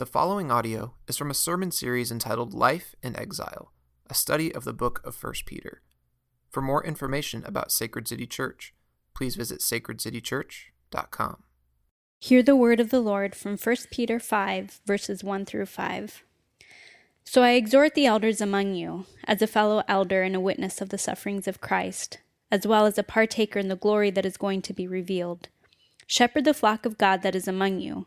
The following audio is from a sermon series entitled Life in Exile, a study of the book of 1 Peter. For more information about Sacred City Church, please visit sacredcitychurch.com. Hear the word of the Lord from 1 Peter 5, verses 1 through 5. So I exhort the elders among you, as a fellow elder and a witness of the sufferings of Christ, as well as a partaker in the glory that is going to be revealed. Shepherd the flock of God that is among you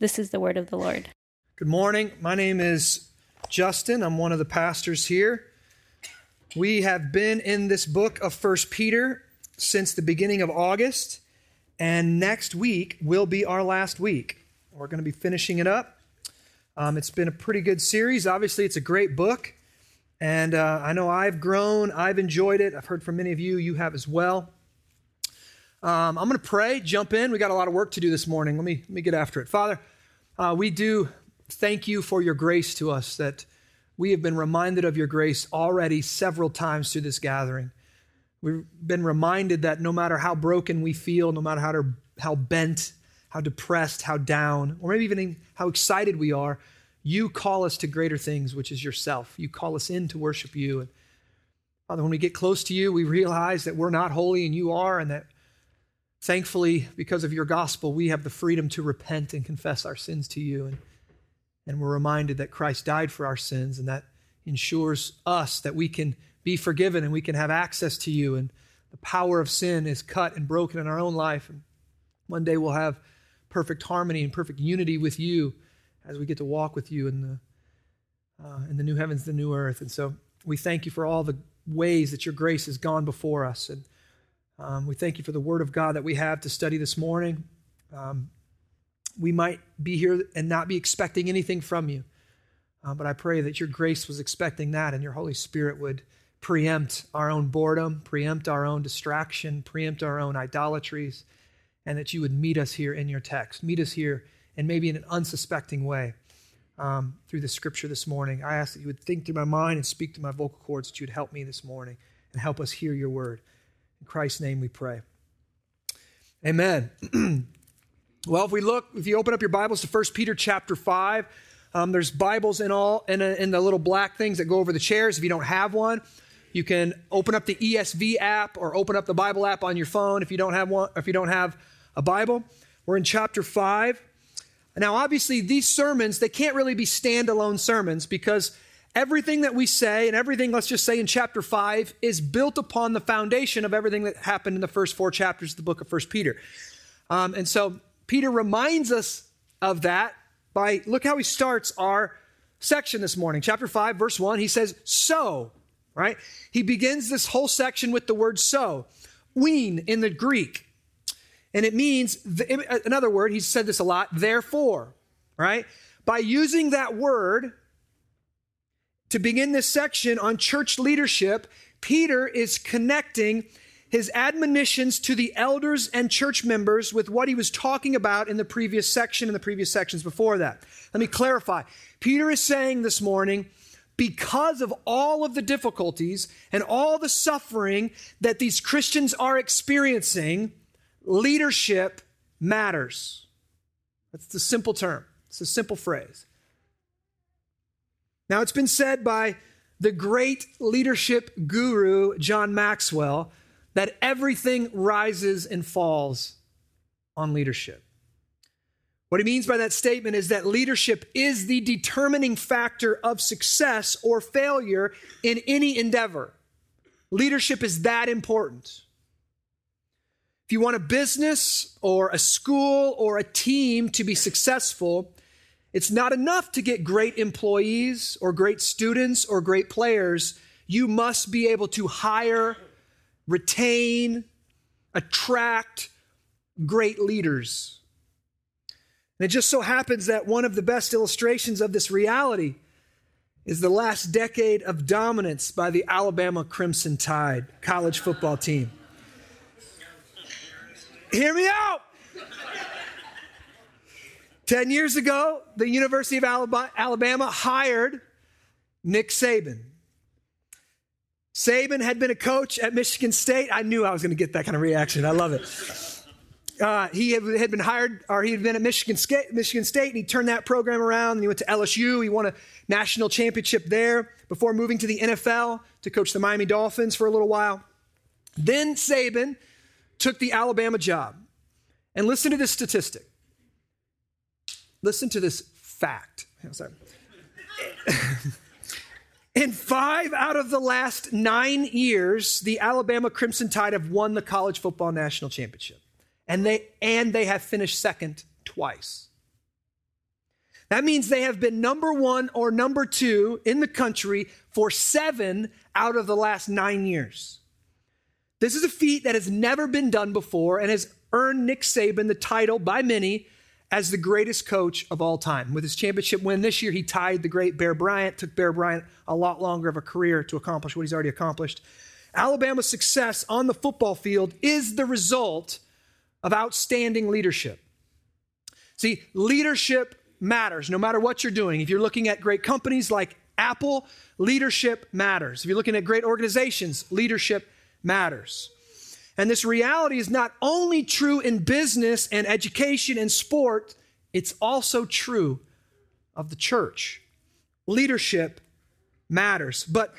This is the word of the Lord. Good morning. My name is Justin. I'm one of the pastors here. We have been in this book of First Peter since the beginning of August, and next week will be our last week. We're going to be finishing it up. Um, it's been a pretty good series. Obviously, it's a great book, and uh, I know I've grown. I've enjoyed it. I've heard from many of you. You have as well. Um, I'm going to pray, jump in. We got a lot of work to do this morning. Let me, let me get after it. Father, uh, we do thank you for your grace to us, that we have been reminded of your grace already several times through this gathering. We've been reminded that no matter how broken we feel, no matter how, to, how bent, how depressed, how down, or maybe even how excited we are, you call us to greater things, which is yourself. You call us in to worship you. And Father, when we get close to you, we realize that we're not holy and you are, and that Thankfully, because of your gospel, we have the freedom to repent and confess our sins to you. And, and we're reminded that Christ died for our sins, and that ensures us that we can be forgiven and we can have access to you. And the power of sin is cut and broken in our own life. And one day we'll have perfect harmony and perfect unity with you as we get to walk with you in the, uh, in the new heavens, the new earth. And so we thank you for all the ways that your grace has gone before us. And um, we thank you for the Word of God that we have to study this morning. Um, we might be here and not be expecting anything from you, uh, but I pray that your grace was expecting that and your Holy Spirit would preempt our own boredom, preempt our own distraction, preempt our own idolatries, and that you would meet us here in your text, meet us here, and maybe in an unsuspecting way. Um, through the scripture this morning. I ask that you would think through my mind and speak to my vocal cords, that you would help me this morning and help us hear your word. In Christ's name we pray. Amen. well, if we look, if you open up your Bibles to 1 Peter chapter 5, um, there's Bibles in all in, a, in the little black things that go over the chairs. If you don't have one, you can open up the ESV app or open up the Bible app on your phone if you don't have one, if you don't have a Bible. We're in chapter 5. Now, obviously, these sermons, they can't really be standalone sermons because Everything that we say and everything, let's just say in chapter 5, is built upon the foundation of everything that happened in the first four chapters of the book of First Peter. Um, and so Peter reminds us of that by, look how he starts our section this morning. Chapter 5, verse 1, he says, So, right? He begins this whole section with the word so, wean in the Greek. And it means, another word, he's said this a lot, therefore, right? By using that word, to begin this section on church leadership, Peter is connecting his admonitions to the elders and church members with what he was talking about in the previous section and the previous sections before that. Let me clarify. Peter is saying this morning, because of all of the difficulties and all the suffering that these Christians are experiencing, leadership matters. That's the simple term, it's a simple phrase. Now, it's been said by the great leadership guru, John Maxwell, that everything rises and falls on leadership. What he means by that statement is that leadership is the determining factor of success or failure in any endeavor. Leadership is that important. If you want a business or a school or a team to be successful, it's not enough to get great employees or great students or great players. You must be able to hire, retain, attract great leaders. And it just so happens that one of the best illustrations of this reality is the last decade of dominance by the Alabama Crimson Tide college football team. Hear me out! 10 years ago, the University of Alabama hired Nick Saban. Saban had been a coach at Michigan State. I knew I was going to get that kind of reaction. I love it. Uh, he had, been hired, or he had been at Michigan State, Michigan State, and he turned that program around. And he went to LSU. He won a national championship there before moving to the NFL to coach the Miami Dolphins for a little while. Then Saban took the Alabama job. And listen to this statistic. Listen to this fact. In five out of the last nine years, the Alabama Crimson Tide have won the college football national championship. And they, and they have finished second twice. That means they have been number one or number two in the country for seven out of the last nine years. This is a feat that has never been done before and has earned Nick Saban the title by many as the greatest coach of all time. With his championship win this year, he tied the great Bear Bryant, took Bear Bryant a lot longer of a career to accomplish what he's already accomplished. Alabama's success on the football field is the result of outstanding leadership. See, leadership matters no matter what you're doing. If you're looking at great companies like Apple, leadership matters. If you're looking at great organizations, leadership matters. And this reality is not only true in business and education and sport, it's also true of the church. Leadership matters. But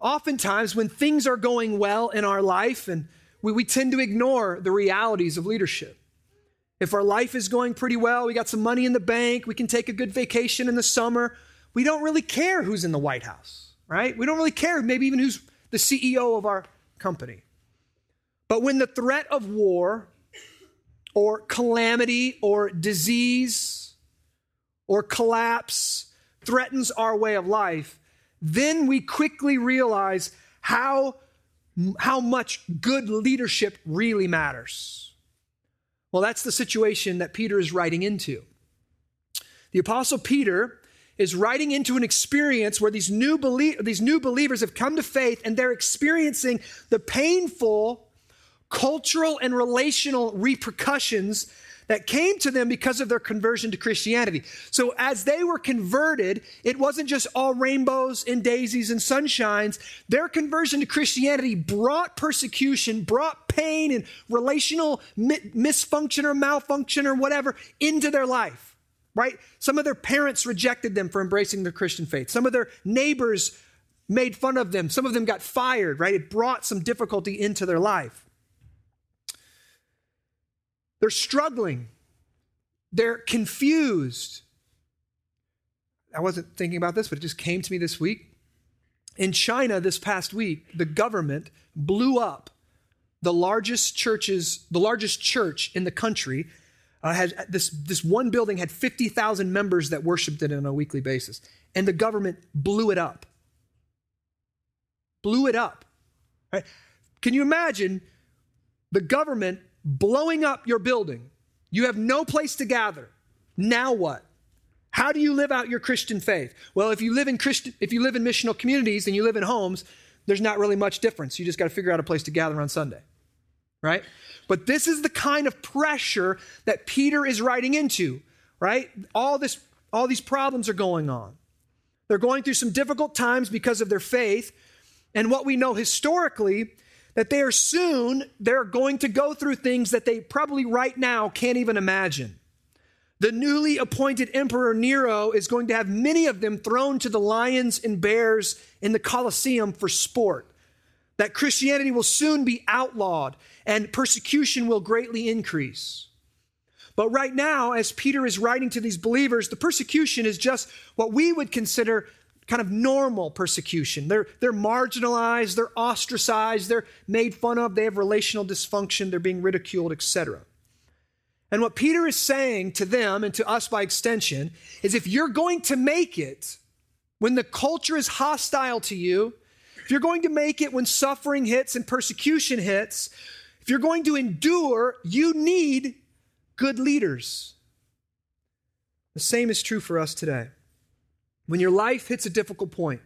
oftentimes, when things are going well in our life, and we, we tend to ignore the realities of leadership. If our life is going pretty well, we got some money in the bank, we can take a good vacation in the summer, we don't really care who's in the White House, right? We don't really care, maybe even who's the CEO of our company. But when the threat of war or calamity or disease or collapse threatens our way of life, then we quickly realize how, how much good leadership really matters. Well, that's the situation that Peter is writing into. The Apostle Peter is writing into an experience where these new, belie- these new believers have come to faith and they're experiencing the painful cultural and relational repercussions that came to them because of their conversion to Christianity. So as they were converted, it wasn't just all rainbows and daisies and sunshines. Their conversion to Christianity brought persecution, brought pain and relational misfunction or malfunction or whatever into their life. Right? Some of their parents rejected them for embracing their Christian faith. Some of their neighbors made fun of them. Some of them got fired, right? It brought some difficulty into their life. They're struggling. They're confused. I wasn't thinking about this, but it just came to me this week. In China this past week, the government blew up the largest churches, the largest church in the country. Uh, had this this one building had 50,000 members that worshiped it on a weekly basis, and the government blew it up. Blew it up. Right? Can you imagine the government blowing up your building. You have no place to gather. Now what? How do you live out your Christian faith? Well, if you live in Christian, if you live in missional communities and you live in homes, there's not really much difference. You just got to figure out a place to gather on Sunday. Right? But this is the kind of pressure that Peter is writing into, right? All this all these problems are going on. They're going through some difficult times because of their faith. And what we know historically that they are soon, they're going to go through things that they probably right now can't even imagine. The newly appointed Emperor Nero is going to have many of them thrown to the lions and bears in the Colosseum for sport. That Christianity will soon be outlawed and persecution will greatly increase. But right now, as Peter is writing to these believers, the persecution is just what we would consider kind of normal persecution. They're, they're marginalized, they're ostracized, they're made fun of, they have relational dysfunction, they're being ridiculed, etc. And what Peter is saying to them and to us by extension is if you're going to make it when the culture is hostile to you, if you're going to make it when suffering hits and persecution hits, if you're going to endure, you need good leaders. The same is true for us today. When your life hits a difficult point,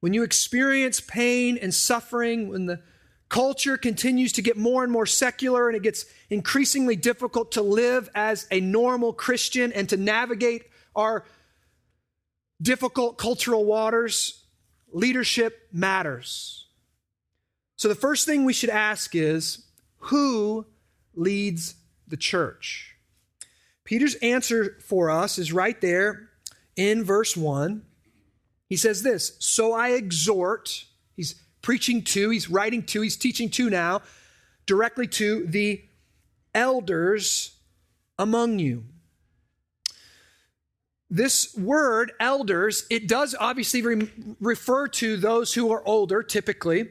when you experience pain and suffering, when the culture continues to get more and more secular and it gets increasingly difficult to live as a normal Christian and to navigate our difficult cultural waters, leadership matters. So the first thing we should ask is who leads the church? Peter's answer for us is right there in verse 1. He says this So I exhort, he's preaching to, he's writing to, he's teaching to now, directly to the elders among you. This word, elders, it does obviously re- refer to those who are older, typically,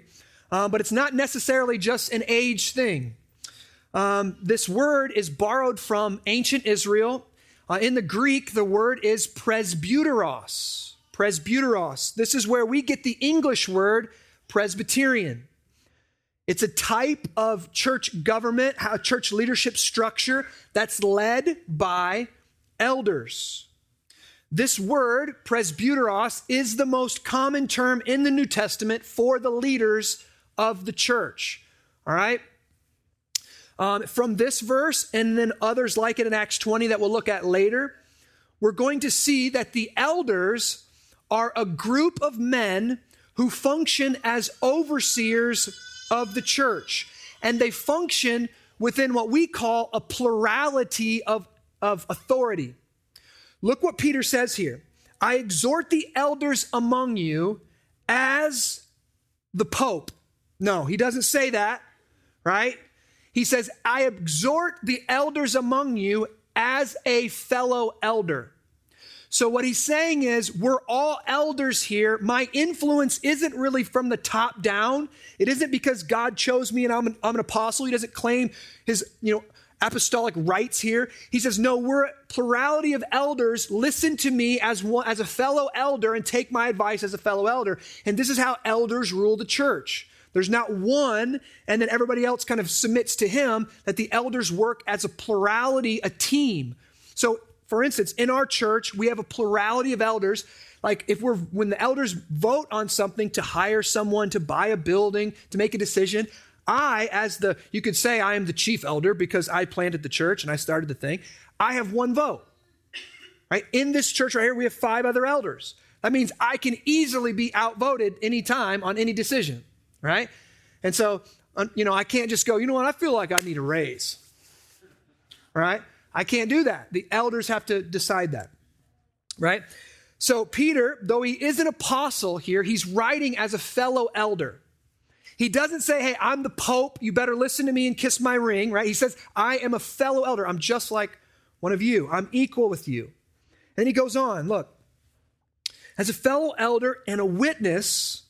uh, but it's not necessarily just an age thing. Um, this word is borrowed from ancient Israel. Uh, in the Greek, the word is presbyteros. Presbyteros. This is where we get the English word Presbyterian. It's a type of church government, a church leadership structure that's led by elders. This word, presbyteros, is the most common term in the New Testament for the leaders of the church. All right? Um, from this verse and then others like it in Acts 20 that we'll look at later, we're going to see that the elders are a group of men who function as overseers of the church. And they function within what we call a plurality of, of authority. Look what Peter says here I exhort the elders among you as the Pope. No, he doesn't say that, right? He says, I exhort the elders among you as a fellow elder. So, what he's saying is, we're all elders here. My influence isn't really from the top down. It isn't because God chose me and I'm an, I'm an apostle. He doesn't claim his, you know, apostolic rights here. He says, no, we're a plurality of elders. Listen to me as one, as a fellow elder and take my advice as a fellow elder. And this is how elders rule the church. There's not one, and then everybody else kind of submits to him, that the elders work as a plurality, a team. So for instance, in our church, we have a plurality of elders. Like if we're when the elders vote on something to hire someone to buy a building, to make a decision, I, as the, you could say I am the chief elder because I planted the church and I started the thing. I have one vote. Right? In this church right here, we have five other elders. That means I can easily be outvoted anytime on any decision. Right? And so, you know, I can't just go, you know what, I feel like I need a raise. Right? I can't do that. The elders have to decide that, right? So, Peter, though he is an apostle here, he's writing as a fellow elder. He doesn't say, hey, I'm the Pope, you better listen to me and kiss my ring, right? He says, I am a fellow elder. I'm just like one of you, I'm equal with you. And he goes on, look, as a fellow elder and a witness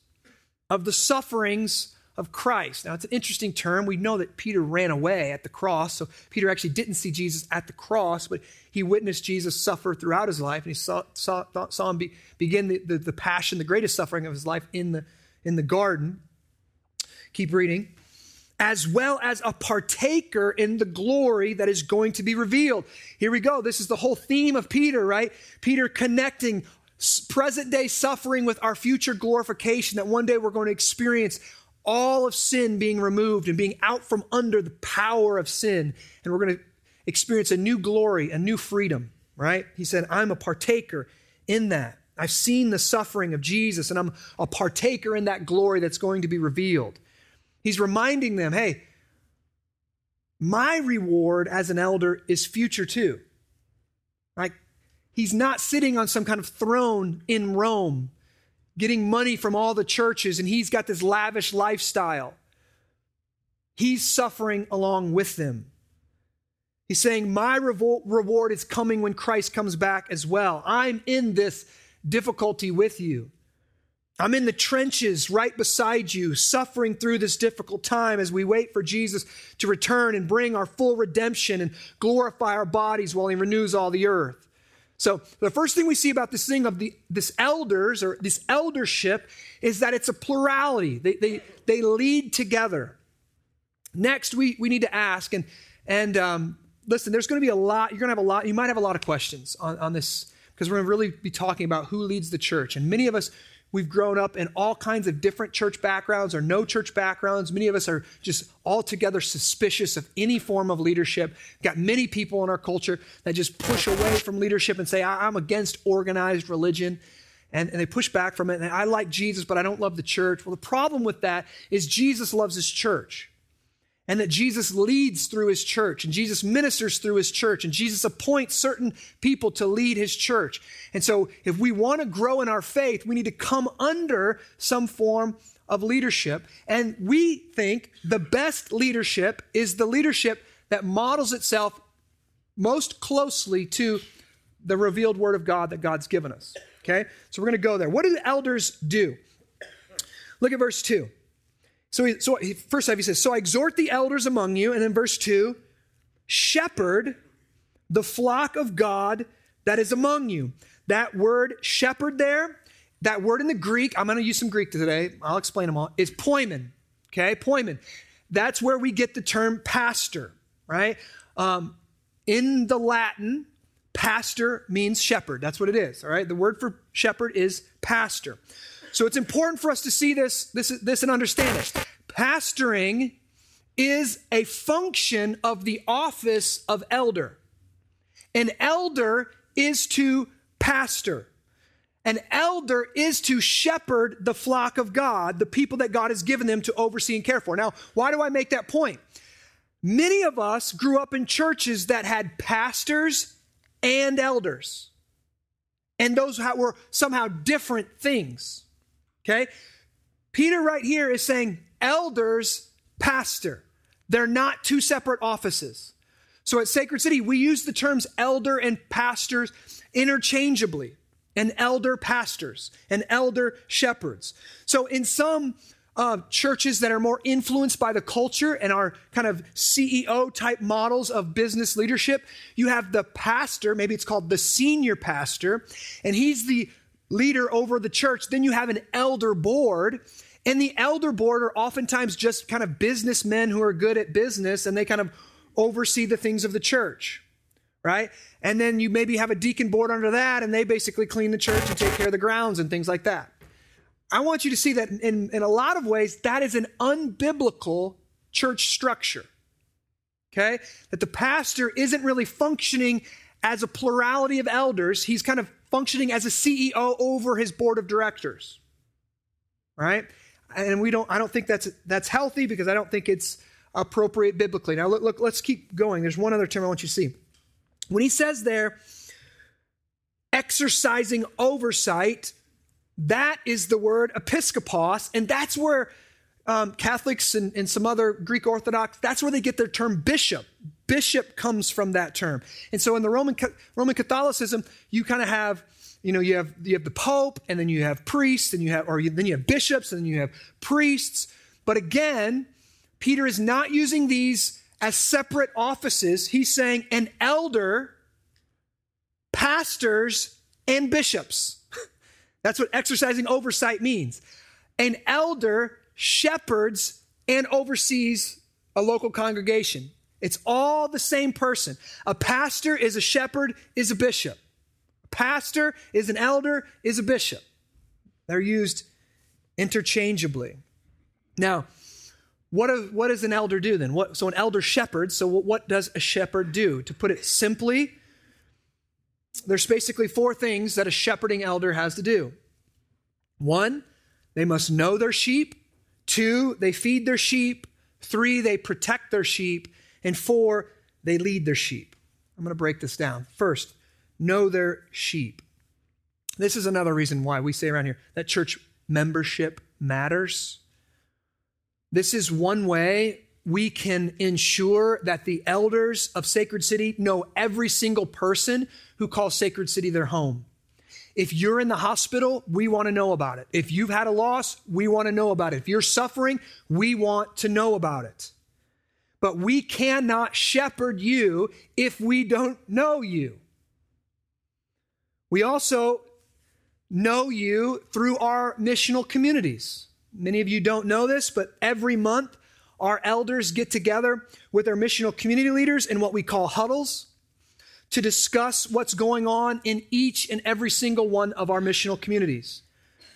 of the sufferings of Christ. Now, it's an interesting term. We know that Peter ran away at the cross. So, Peter actually didn't see Jesus at the cross, but he witnessed Jesus suffer throughout his life, and he saw, saw, saw him be, begin the, the, the passion, the greatest suffering of his life in the, in the garden. Keep reading. As well as a partaker in the glory that is going to be revealed. Here we go. This is the whole theme of Peter, right? Peter connecting present day suffering with our future glorification, that one day we're going to experience all of sin being removed and being out from under the power of sin. And we're going to experience a new glory, a new freedom, right? He said, I'm a partaker in that. I've seen the suffering of Jesus, and I'm a partaker in that glory that's going to be revealed. He's reminding them, hey, my reward as an elder is future too. Right? He's not sitting on some kind of throne in Rome getting money from all the churches, and he's got this lavish lifestyle. He's suffering along with them. He's saying, My reward is coming when Christ comes back as well. I'm in this difficulty with you. I'm in the trenches right beside you, suffering through this difficult time as we wait for Jesus to return and bring our full redemption and glorify our bodies while he renews all the earth. So the first thing we see about this thing of the this elders or this eldership is that it's a plurality. They, they, they lead together. Next, we, we need to ask, and, and um, listen, there's going to be a lot, you're going to have a lot, you might have a lot of questions on, on this because we're going to really be talking about who leads the church. And many of us, we've grown up in all kinds of different church backgrounds or no church backgrounds. Many of us are just altogether suspicious of any form of leadership. Got many people in our culture that just push away from leadership and say, I'm against organized religion. And, and they push back from it. And I like Jesus, but I don't love the church. Well, the problem with that is Jesus loves his church and that Jesus leads through his church and Jesus ministers through his church and Jesus appoints certain people to lead his church. And so if we want to grow in our faith, we need to come under some form of leadership. And we think the best leadership is the leadership that models itself most closely to the revealed word of God that God's given us. Okay? So we're going to go there. What do the elders do? Look at verse 2. So, he, so he, first half he says, So I exhort the elders among you. And in verse 2 shepherd the flock of God that is among you. That word shepherd there, that word in the Greek, I'm going to use some Greek today. I'll explain them all, is poimen. Okay, poimen. That's where we get the term pastor, right? Um, in the Latin, pastor means shepherd. That's what it is, all right? The word for shepherd is pastor. So it's important for us to see this, this, this and understand it. Pastoring is a function of the office of elder. An elder is to pastor. An elder is to shepherd the flock of God, the people that God has given them to oversee and care for. Now, why do I make that point? Many of us grew up in churches that had pastors and elders, and those were somehow different things. Okay? Peter right here is saying elders, pastor. They're not two separate offices. So at Sacred City, we use the terms elder and pastors interchangeably, and elder pastors and elder shepherds. So in some uh, churches that are more influenced by the culture and are kind of CEO type models of business leadership, you have the pastor, maybe it's called the senior pastor, and he's the leader over the church. Then you have an elder board. And the elder board are oftentimes just kind of businessmen who are good at business and they kind of oversee the things of the church, right? And then you maybe have a deacon board under that and they basically clean the church and take care of the grounds and things like that. I want you to see that in, in a lot of ways, that is an unbiblical church structure. Okay? That the pastor isn't really functioning as a plurality of elders. He's kind of functioning as a CEO over his board of directors. Right? And we don't I don't think that's that's healthy because I don't think it's appropriate biblically. Now look, look let's keep going. There's one other term I want you to see. When he says there exercising oversight, that is the word episkopos, and that's where um, Catholics and, and some other Greek Orthodox, that's where they get their term bishop. Bishop comes from that term. And so in the Roman, Roman Catholicism, you kind of have, you know, you have, you have the Pope, and then you have priests, and you have, or you, then you have bishops, and then you have priests. But again, Peter is not using these as separate offices. He's saying an elder, pastors, and bishops. That's what exercising oversight means. An elder shepherds and oversees a local congregation. It's all the same person. A pastor is a shepherd, is a bishop. A pastor is an elder, is a bishop. They're used interchangeably. Now, what, a, what does an elder do then? What, so, an elder shepherds. So, what, what does a shepherd do? To put it simply, there's basically four things that a shepherding elder has to do. One, they must know their sheep. Two, they feed their sheep. Three, they protect their sheep. And four, they lead their sheep. I'm going to break this down. First, know their sheep. This is another reason why we say around here that church membership matters. This is one way we can ensure that the elders of Sacred City know every single person who calls Sacred City their home. If you're in the hospital, we want to know about it. If you've had a loss, we want to know about it. If you're suffering, we want to know about it. But we cannot shepherd you if we don't know you. We also know you through our missional communities. Many of you don't know this, but every month our elders get together with our missional community leaders in what we call huddles to discuss what's going on in each and every single one of our missional communities.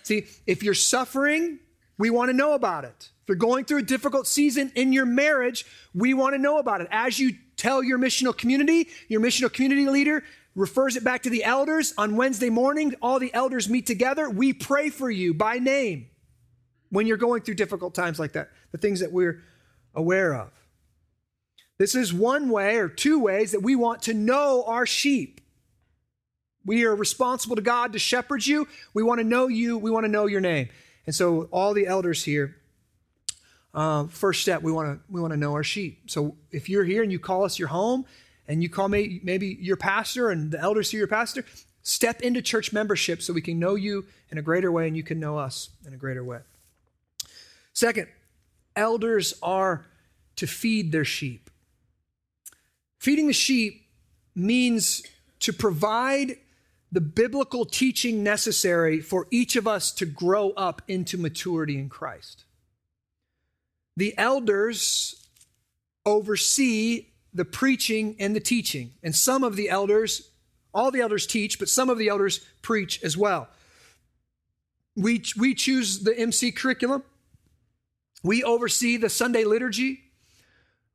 See, if you're suffering, we want to know about it. If you're going through a difficult season in your marriage, we want to know about it. As you tell your missional community, your missional community leader refers it back to the elders. On Wednesday morning, all the elders meet together. We pray for you by name when you're going through difficult times like that, the things that we're aware of. This is one way or two ways that we want to know our sheep. We are responsible to God to shepherd you. We want to know you. We want to know your name. And so, all the elders here, uh, first step, we want to we want to know our sheep. So, if you're here and you call us your home, and you call me maybe your pastor and the elders to your pastor, step into church membership so we can know you in a greater way and you can know us in a greater way. Second, elders are to feed their sheep. Feeding the sheep means to provide the biblical teaching necessary for each of us to grow up into maturity in Christ. The elders oversee the preaching and the teaching. And some of the elders, all the elders teach, but some of the elders preach as well. We, we choose the MC curriculum. We oversee the Sunday liturgy.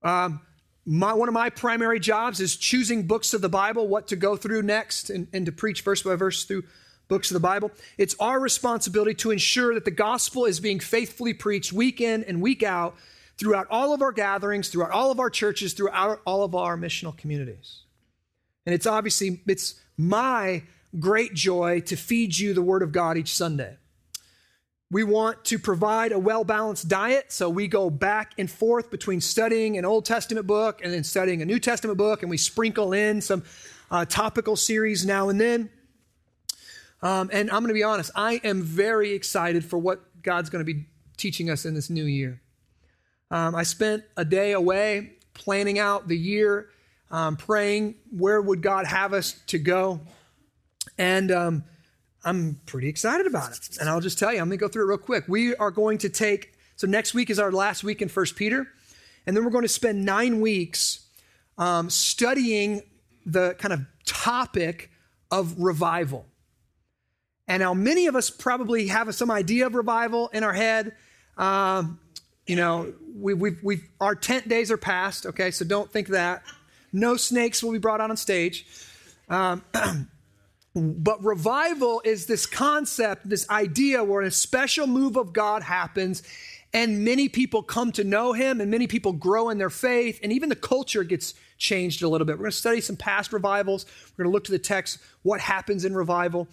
Um, my, one of my primary jobs is choosing books of the Bible, what to go through next, and, and to preach verse by verse through books of the Bible. It's our responsibility to ensure that the gospel is being faithfully preached week in and week out throughout all of our gatherings, throughout all of our churches, throughout all of our missional communities. And it's obviously it's my great joy to feed you the word of God each Sunday. We want to provide a well balanced diet, so we go back and forth between studying an Old Testament book and then studying a New Testament book, and we sprinkle in some uh, topical series now and then. Um, and I'm going to be honest, I am very excited for what God's going to be teaching us in this new year. Um, I spent a day away planning out the year, um, praying where would God have us to go, and um, I'm pretty excited about it. And I'll just tell you, I'm going to go through it real quick. We are going to take, so next week is our last week in First Peter. And then we're going to spend nine weeks um, studying the kind of topic of revival. And now, many of us probably have some idea of revival in our head. Um, you know, we, we've, we've, our tent days are past, okay, so don't think that. No snakes will be brought out on stage. Um, But revival is this concept, this idea where a special move of God happens and many people come to know him and many people grow in their faith and even the culture gets changed a little bit. We're going to study some past revivals. We're going to look to the text, what happens in revival.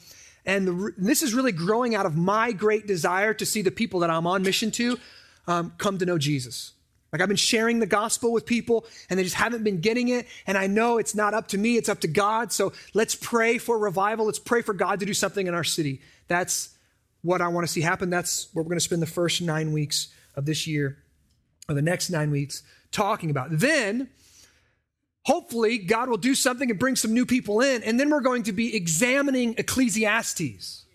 And the, this is really growing out of my great desire to see the people that I'm on mission to um, come to know Jesus. Like I've been sharing the gospel with people and they just haven't been getting it. And I know it's not up to me, it's up to God. So let's pray for revival. Let's pray for God to do something in our city. That's what I want to see happen. That's what we're going to spend the first nine weeks of this year, or the next nine weeks, talking about. Then, hopefully, God will do something and bring some new people in. And then we're going to be examining Ecclesiastes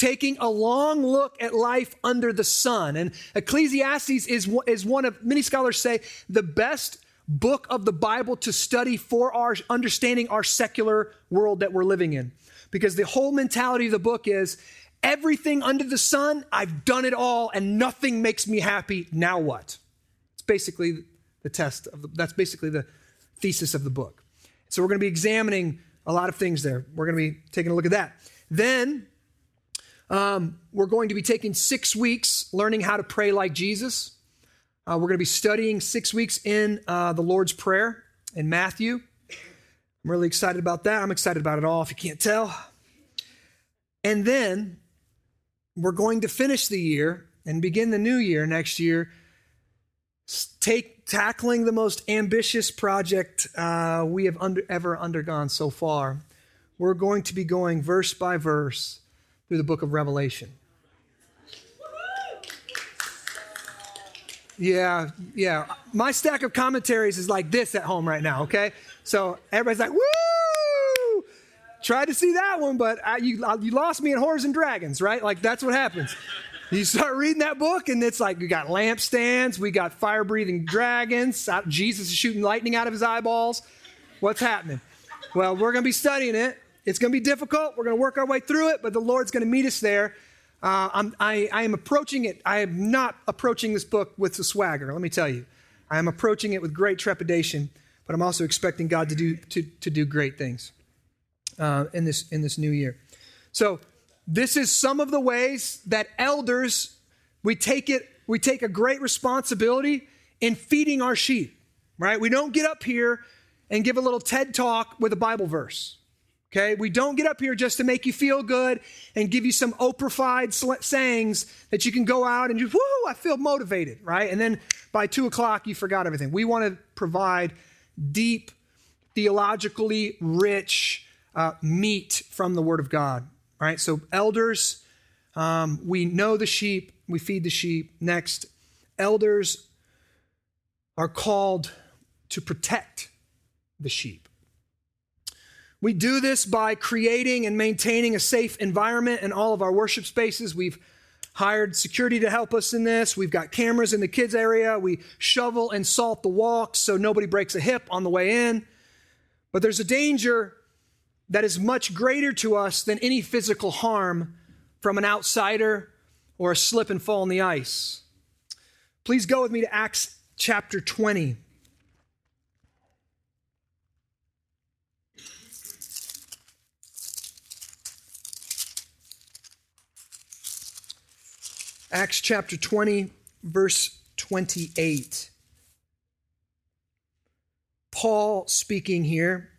taking a long look at life under the sun. And Ecclesiastes is, is one of, many scholars say, the best book of the Bible to study for our understanding our secular world that we're living in. Because the whole mentality of the book is everything under the sun, I've done it all and nothing makes me happy. Now what? It's basically the test of the, that's basically the thesis of the book. So we're going to be examining a lot of things there. We're going to be taking a look at that. Then um, we're going to be taking six weeks learning how to pray like Jesus. Uh, we're going to be studying six weeks in uh, the Lord's Prayer in Matthew. I'm really excited about that. I'm excited about it all, if you can't tell. And then we're going to finish the year and begin the new year next year, take tackling the most ambitious project uh, we have under, ever undergone so far. We're going to be going verse by verse through the book of Revelation. Yeah, yeah. My stack of commentaries is like this at home right now, okay? So everybody's like, woo! Tried to see that one, but I, you, you lost me in Horrors and Dragons, right? Like that's what happens. You start reading that book, and it's like we got lampstands, we got fire breathing dragons, Jesus is shooting lightning out of his eyeballs. What's happening? Well, we're going to be studying it. It's going to be difficult. We're going to work our way through it, but the Lord's going to meet us there. Uh, I, I am approaching it. I am not approaching this book with a swagger, let me tell you. I am approaching it with great trepidation, but I'm also expecting God to do, to, to do great things uh, in, this, in this new year. So, this is some of the ways that elders, we take it, we take a great responsibility in feeding our sheep, right? We don't get up here and give a little TED talk with a Bible verse. Okay, we don't get up here just to make you feel good and give you some Oprahfied sayings that you can go out and just, whoo, I feel motivated, right? And then by two o'clock, you forgot everything. We want to provide deep, theologically rich uh, meat from the Word of God, right? So, elders, um, we know the sheep, we feed the sheep. Next, elders are called to protect the sheep. We do this by creating and maintaining a safe environment in all of our worship spaces. We've hired security to help us in this. We've got cameras in the kids' area. We shovel and salt the walks so nobody breaks a hip on the way in. But there's a danger that is much greater to us than any physical harm from an outsider or a slip and fall in the ice. Please go with me to Acts chapter 20. Acts chapter 20, verse 28. Paul speaking here,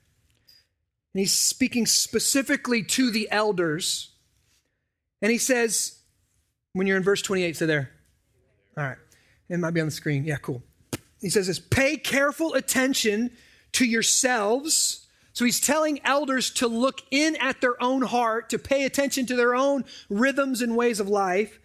and he's speaking specifically to the elders. And he says, when you're in verse 28, so there. All right. It might be on the screen. Yeah, cool. He says this pay careful attention to yourselves. So he's telling elders to look in at their own heart, to pay attention to their own rhythms and ways of life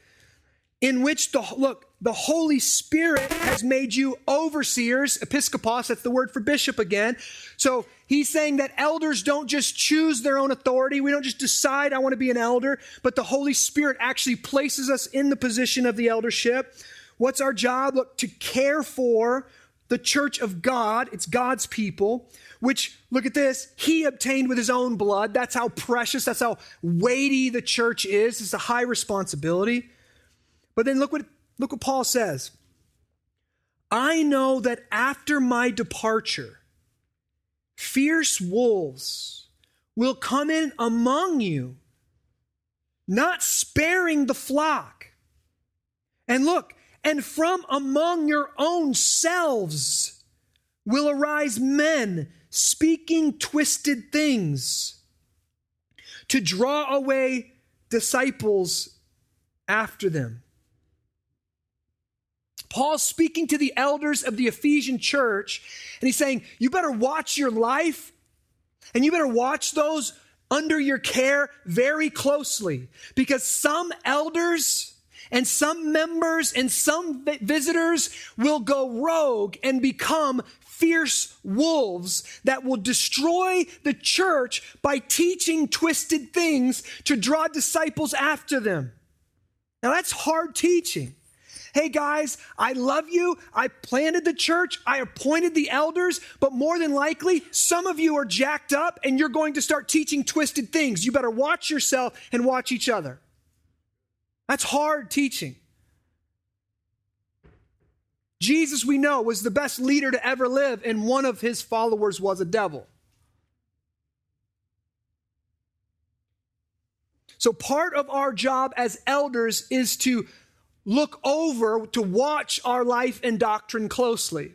in which the look the holy spirit has made you overseers episkopos that's the word for bishop again so he's saying that elders don't just choose their own authority. We don't just decide i want to be an elder but the holy spirit actually places us in the position of the eldership. What's our job? Look to care for the church of god. It's god's people which look at this he obtained with his own blood. That's how precious that's how weighty the church is. It's a high responsibility. But then look what, look what Paul says. I know that after my departure, fierce wolves will come in among you, not sparing the flock. And look, and from among your own selves will arise men speaking twisted things to draw away disciples after them. Paul's speaking to the elders of the Ephesian church, and he's saying, You better watch your life, and you better watch those under your care very closely, because some elders and some members and some visitors will go rogue and become fierce wolves that will destroy the church by teaching twisted things to draw disciples after them. Now, that's hard teaching. Hey guys, I love you. I planted the church. I appointed the elders, but more than likely, some of you are jacked up and you're going to start teaching twisted things. You better watch yourself and watch each other. That's hard teaching. Jesus, we know, was the best leader to ever live, and one of his followers was a devil. So, part of our job as elders is to look over to watch our life and doctrine closely.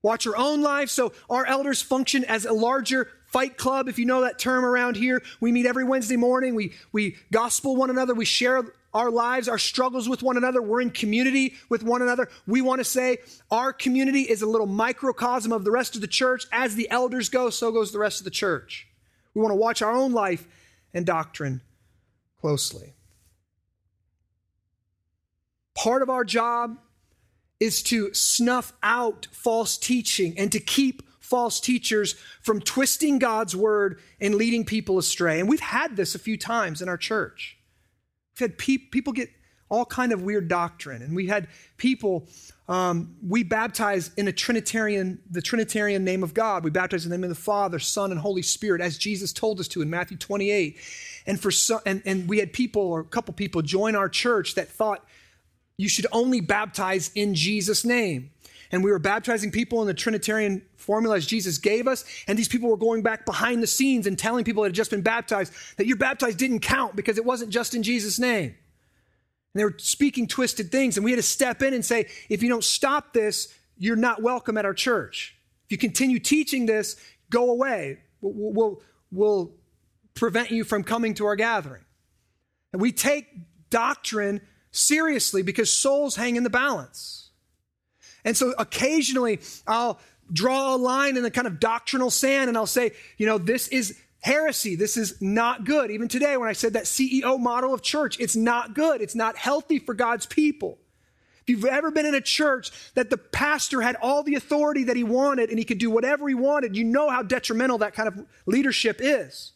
Watch your own life. So our elders function as a larger fight club, if you know that term around here. We meet every Wednesday morning. We, we gospel one another. We share our lives, our struggles with one another. We're in community with one another. We want to say our community is a little microcosm of the rest of the church. As the elders go, so goes the rest of the church. We want to watch our own life and doctrine closely. Part of our job is to snuff out false teaching and to keep false teachers from twisting God's word and leading people astray. And we've had this a few times in our church. We've had pe- people get all kind of weird doctrine. And we had people, um, we baptize in a Trinitarian, the Trinitarian name of God. We baptize in the name of the Father, Son, and Holy Spirit, as Jesus told us to in Matthew 28. And for some, and, and we had people or a couple people join our church that thought you should only baptize in Jesus' name. And we were baptizing people in the Trinitarian formula as Jesus gave us. And these people were going back behind the scenes and telling people that had just been baptized that your baptized didn't count because it wasn't just in Jesus' name. And they were speaking twisted things. And we had to step in and say, if you don't stop this, you're not welcome at our church. If you continue teaching this, go away. We'll, we'll, we'll prevent you from coming to our gathering. And we take doctrine seriously because souls hang in the balance. And so occasionally I'll draw a line in the kind of doctrinal sand and I'll say, you know, this is heresy. This is not good. Even today, when I said that CEO model of church, it's not good. It's not healthy for God's people. If you've ever been in a church that the pastor had all the authority that he wanted and he could do whatever he wanted, you know how detrimental that kind of leadership is.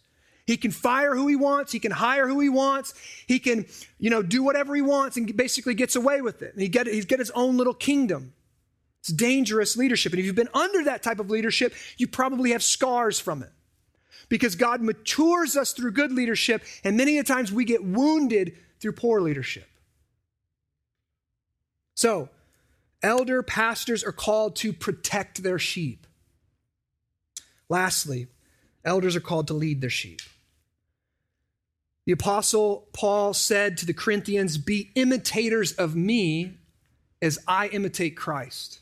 He can fire who he wants. He can hire who he wants. He can, you know, do whatever he wants and basically gets away with it. And he get, he's got his own little kingdom. It's dangerous leadership. And if you've been under that type of leadership, you probably have scars from it. Because God matures us through good leadership, and many a times we get wounded through poor leadership. So, elder pastors are called to protect their sheep. Lastly, elders are called to lead their sheep. The Apostle Paul said to the Corinthians, Be imitators of me as I imitate Christ.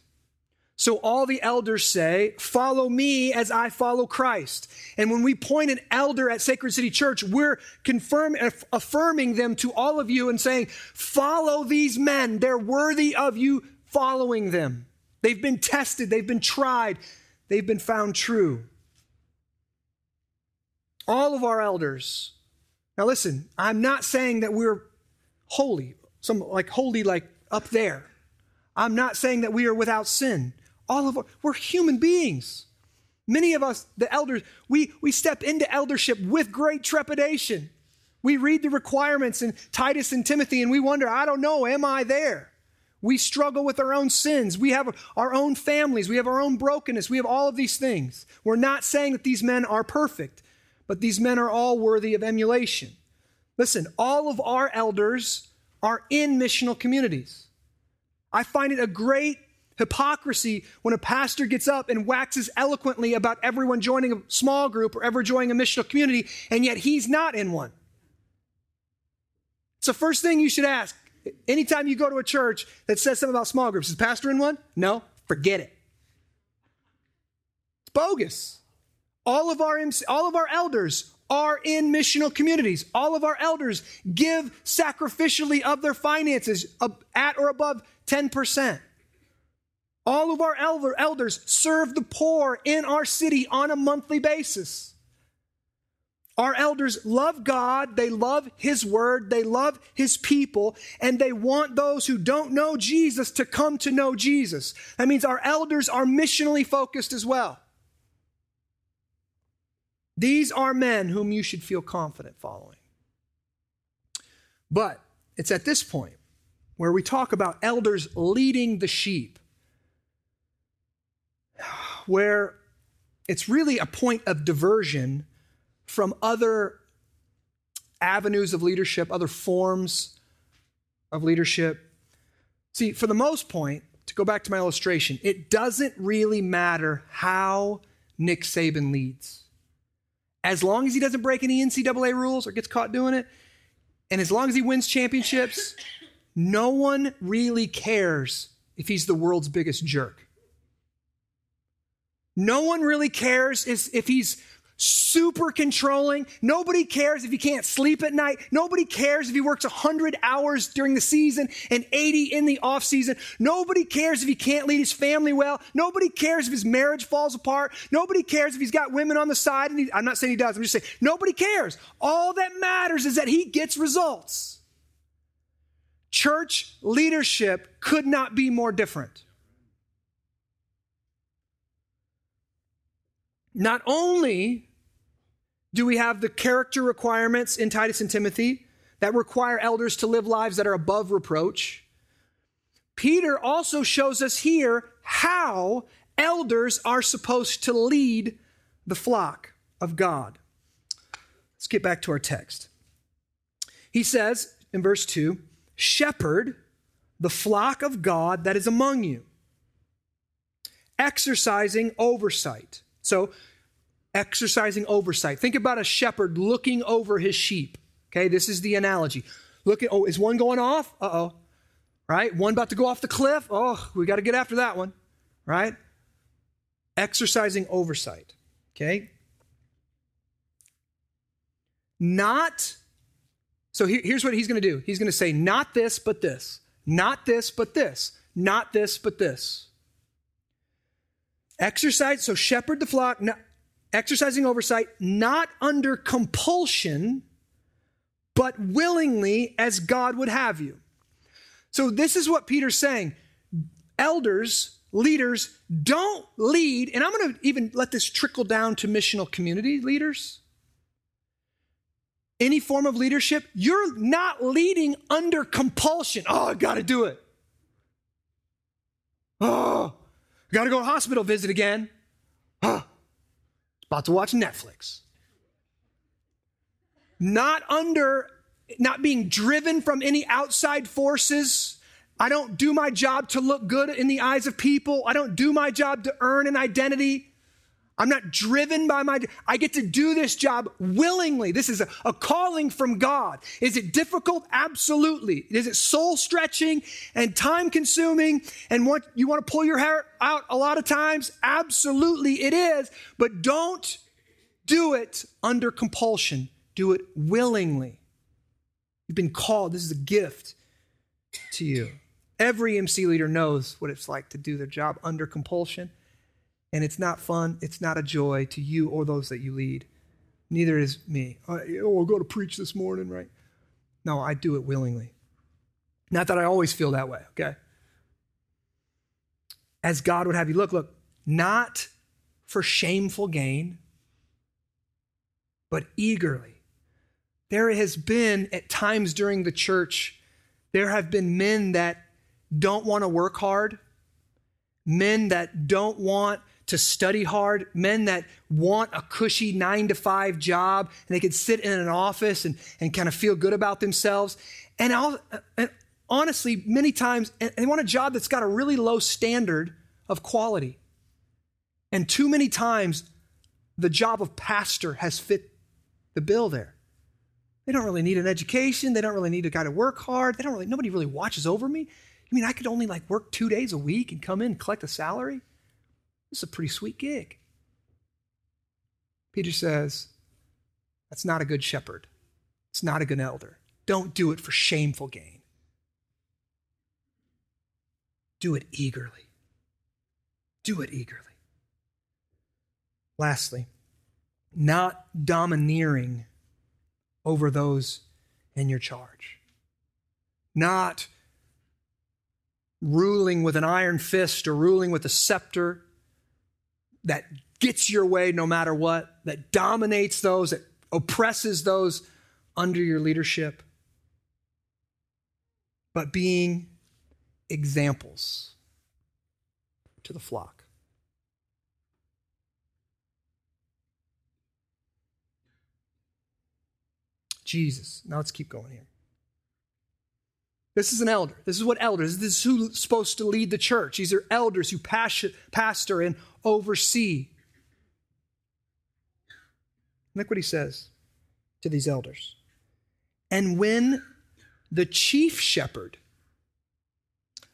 So all the elders say, Follow me as I follow Christ. And when we point an elder at Sacred City Church, we're confirm, affirming them to all of you and saying, Follow these men. They're worthy of you following them. They've been tested, they've been tried, they've been found true. All of our elders now, listen, I'm not saying that we're holy, some like holy, like up there. I'm not saying that we are without sin. All of us, we're human beings. Many of us, the elders, we, we step into eldership with great trepidation. We read the requirements in Titus and Timothy and we wonder, I don't know, am I there? We struggle with our own sins. We have our own families. We have our own brokenness. We have all of these things. We're not saying that these men are perfect but these men are all worthy of emulation. Listen, all of our elders are in missional communities. I find it a great hypocrisy when a pastor gets up and waxes eloquently about everyone joining a small group or ever joining a missional community, and yet he's not in one. It's the first thing you should ask. Anytime you go to a church that says something about small groups, is pastor in one? No, forget it. It's bogus. All of our, all of our elders are in missional communities. All of our elders give sacrificially of their finances at or above 10%. All of our elder, elders serve the poor in our city on a monthly basis. Our elders love God, they love His Word, they love His people, and they want those who don't know Jesus to come to know Jesus. That means our elders are missionally focused as well. These are men whom you should feel confident following. But it's at this point where we talk about elders leading the sheep, where it's really a point of diversion from other avenues of leadership, other forms of leadership. See, for the most point, to go back to my illustration, it doesn't really matter how Nick Saban leads as long as he doesn't break any NCAA rules or gets caught doing it, and as long as he wins championships, no one really cares if he's the world's biggest jerk. No one really cares if he's super controlling. Nobody cares if he can't sleep at night. Nobody cares if he works 100 hours during the season and 80 in the off season. Nobody cares if he can't lead his family well. Nobody cares if his marriage falls apart. Nobody cares if he's got women on the side. And he, I'm not saying he does. I'm just saying nobody cares. All that matters is that he gets results. Church leadership could not be more different. Not only do we have the character requirements in Titus and Timothy, that require elders to live lives that are above reproach. Peter also shows us here how elders are supposed to lead the flock of God. Let's get back to our text. He says in verse 2 Shepherd the flock of God that is among you, exercising oversight. So, exercising oversight. Think about a shepherd looking over his sheep. Okay, this is the analogy. Look at, oh, is one going off? Uh oh. Right? One about to go off the cliff? Oh, we got to get after that one. Right? Exercising oversight. Okay? Not, so here, here's what he's going to do. He's going to say, not this, but this. Not this, but this. Not this, but this. Exercise, so shepherd the flock, not, exercising oversight, not under compulsion, but willingly as God would have you. So, this is what Peter's saying. Elders, leaders, don't lead, and I'm going to even let this trickle down to missional community leaders. Any form of leadership, you're not leading under compulsion. Oh, I got to do it. Oh, got to go to hospital visit again. Oh, about to watch Netflix. Not under, not being driven from any outside forces. I don't do my job to look good in the eyes of people. I don't do my job to earn an identity. I'm not driven by my, I get to do this job willingly. This is a, a, calling from God. Is it difficult? Absolutely. Is it soul stretching and time consuming and what you want to pull your hair out a lot of times? Absolutely it is. But don't do it under compulsion. Do it willingly. You've been called. This is a gift to you. Every MC leader knows what it's like to do their job under compulsion and it's not fun, it's not a joy to you or those that you lead. Neither is me. oh, I'll go to preach this morning, right? No, I do it willingly. Not that I always feel that way, okay? As God would have you look, look, not for shameful gain, but eagerly. There has been, at times during the church, there have been men that don't want to work hard, men that don't want to study hard, men that want a cushy nine to five job, and they could sit in an office and, and kind of feel good about themselves. And, I'll, and honestly, many times, they want a job that's got a really low standard of quality. And too many times, the job of pastor has fit the bill there. They don't really need an education. They don't really need a guy to work hard. They don't really, nobody really watches over me. I mean I could only like work two days a week and come in and collect a salary? Is a pretty sweet gig. Peter says, That's not a good shepherd. It's not a good elder. Don't do it for shameful gain. Do it eagerly. Do it eagerly. Lastly, not domineering over those in your charge. Not ruling with an iron fist or ruling with a scepter that gets your way no matter what, that dominates those, that oppresses those under your leadership, but being examples to the flock. Jesus. Now let's keep going here. This is an elder. This is what elders, this is who's supposed to lead the church. These are elders who pastor and oversee. Look what he says to these elders. And when the chief shepherd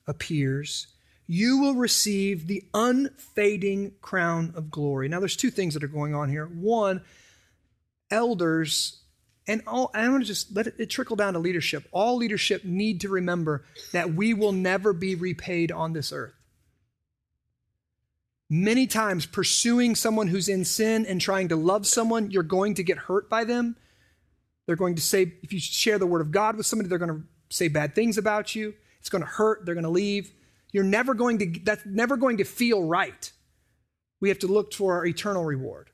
appears, you will receive the unfading crown of glory. Now, there's two things that are going on here. One, elders and all, I want to just let it, it, trickle down to leadership. All leadership need to remember that we will never be repaid on this earth. Many times, pursuing someone who's in sin and trying to love someone, you're going to get hurt by them. They're going to say, if you share the word of God with somebody, they're going to say bad things about you. It's going to hurt. They're going to leave. You're never going to, that's never going to feel right. We have to look for our eternal reward,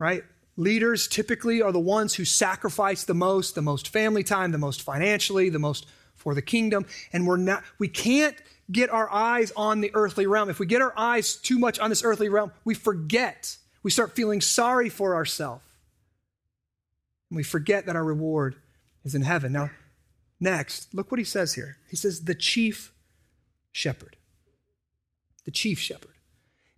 right? Leaders typically are the ones who sacrifice the most, the most family time, the most financially, the most for the kingdom. And we're not, we can't get our eyes on the earthly realm. If we get our eyes too much on this earthly realm, we forget. We start feeling sorry for ourselves. And we forget that our reward is in heaven. Now, next, look what he says here. He says, the chief shepherd. The chief shepherd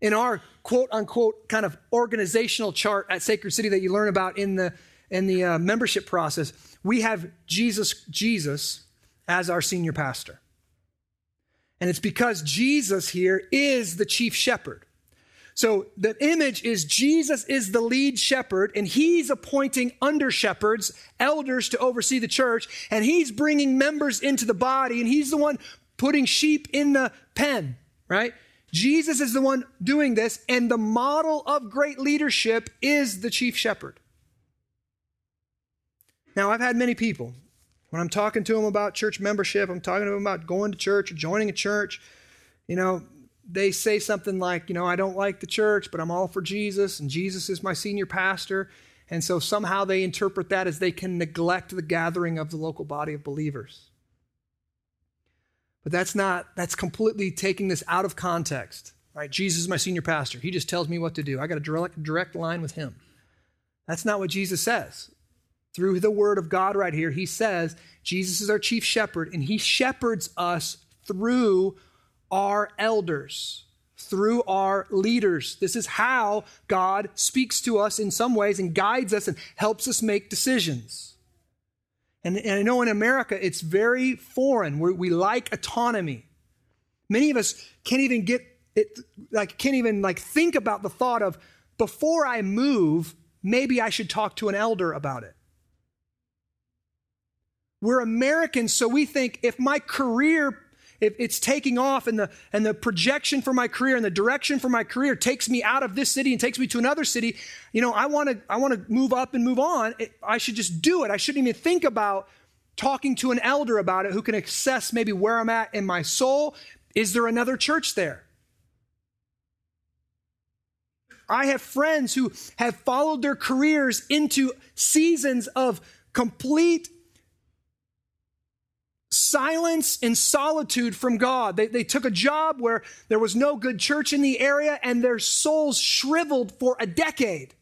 in our quote unquote kind of organizational chart at Sacred City that you learn about in the in the uh, membership process, we have Jesus Jesus as our senior pastor. And it's because Jesus here is the chief shepherd. So the image is Jesus is the lead shepherd and he's appointing under shepherds, elders to oversee the church, and he's bringing members into the body and he's the one putting sheep in the pen, right? Jesus is the one doing this, and the model of great leadership is the chief shepherd. Now, I've had many people, when I'm talking to them about church membership, I'm talking to them about going to church or joining a church, you know, they say something like, you know, I don't like the church, but I'm all for Jesus, and Jesus is my senior pastor. And so somehow they interpret that as they can neglect the gathering of the local body of believers. But that's not, that's completely taking this out of context. Right? Jesus is my senior pastor. He just tells me what to do. I got a direct, direct line with him. That's not what Jesus says. Through the word of God right here, he says Jesus is our chief shepherd and he shepherds us through our elders, through our leaders. This is how God speaks to us in some ways and guides us and helps us make decisions. And, and I know in America it's very foreign. We're, we like autonomy. Many of us can't even get it, like, can't even like think about the thought of before I move, maybe I should talk to an elder about it. We're Americans, so we think if my career if it's taking off and the, and the projection for my career and the direction for my career takes me out of this city and takes me to another city, you know, I want to I want to move up and move on. It, I should just do it. I shouldn't even think about talking to an elder about it who can assess maybe where I'm at in my soul. Is there another church there? I have friends who have followed their careers into seasons of complete silence and solitude from God. They, they took a job where there was no good church in the area and their souls shriveled for a decade.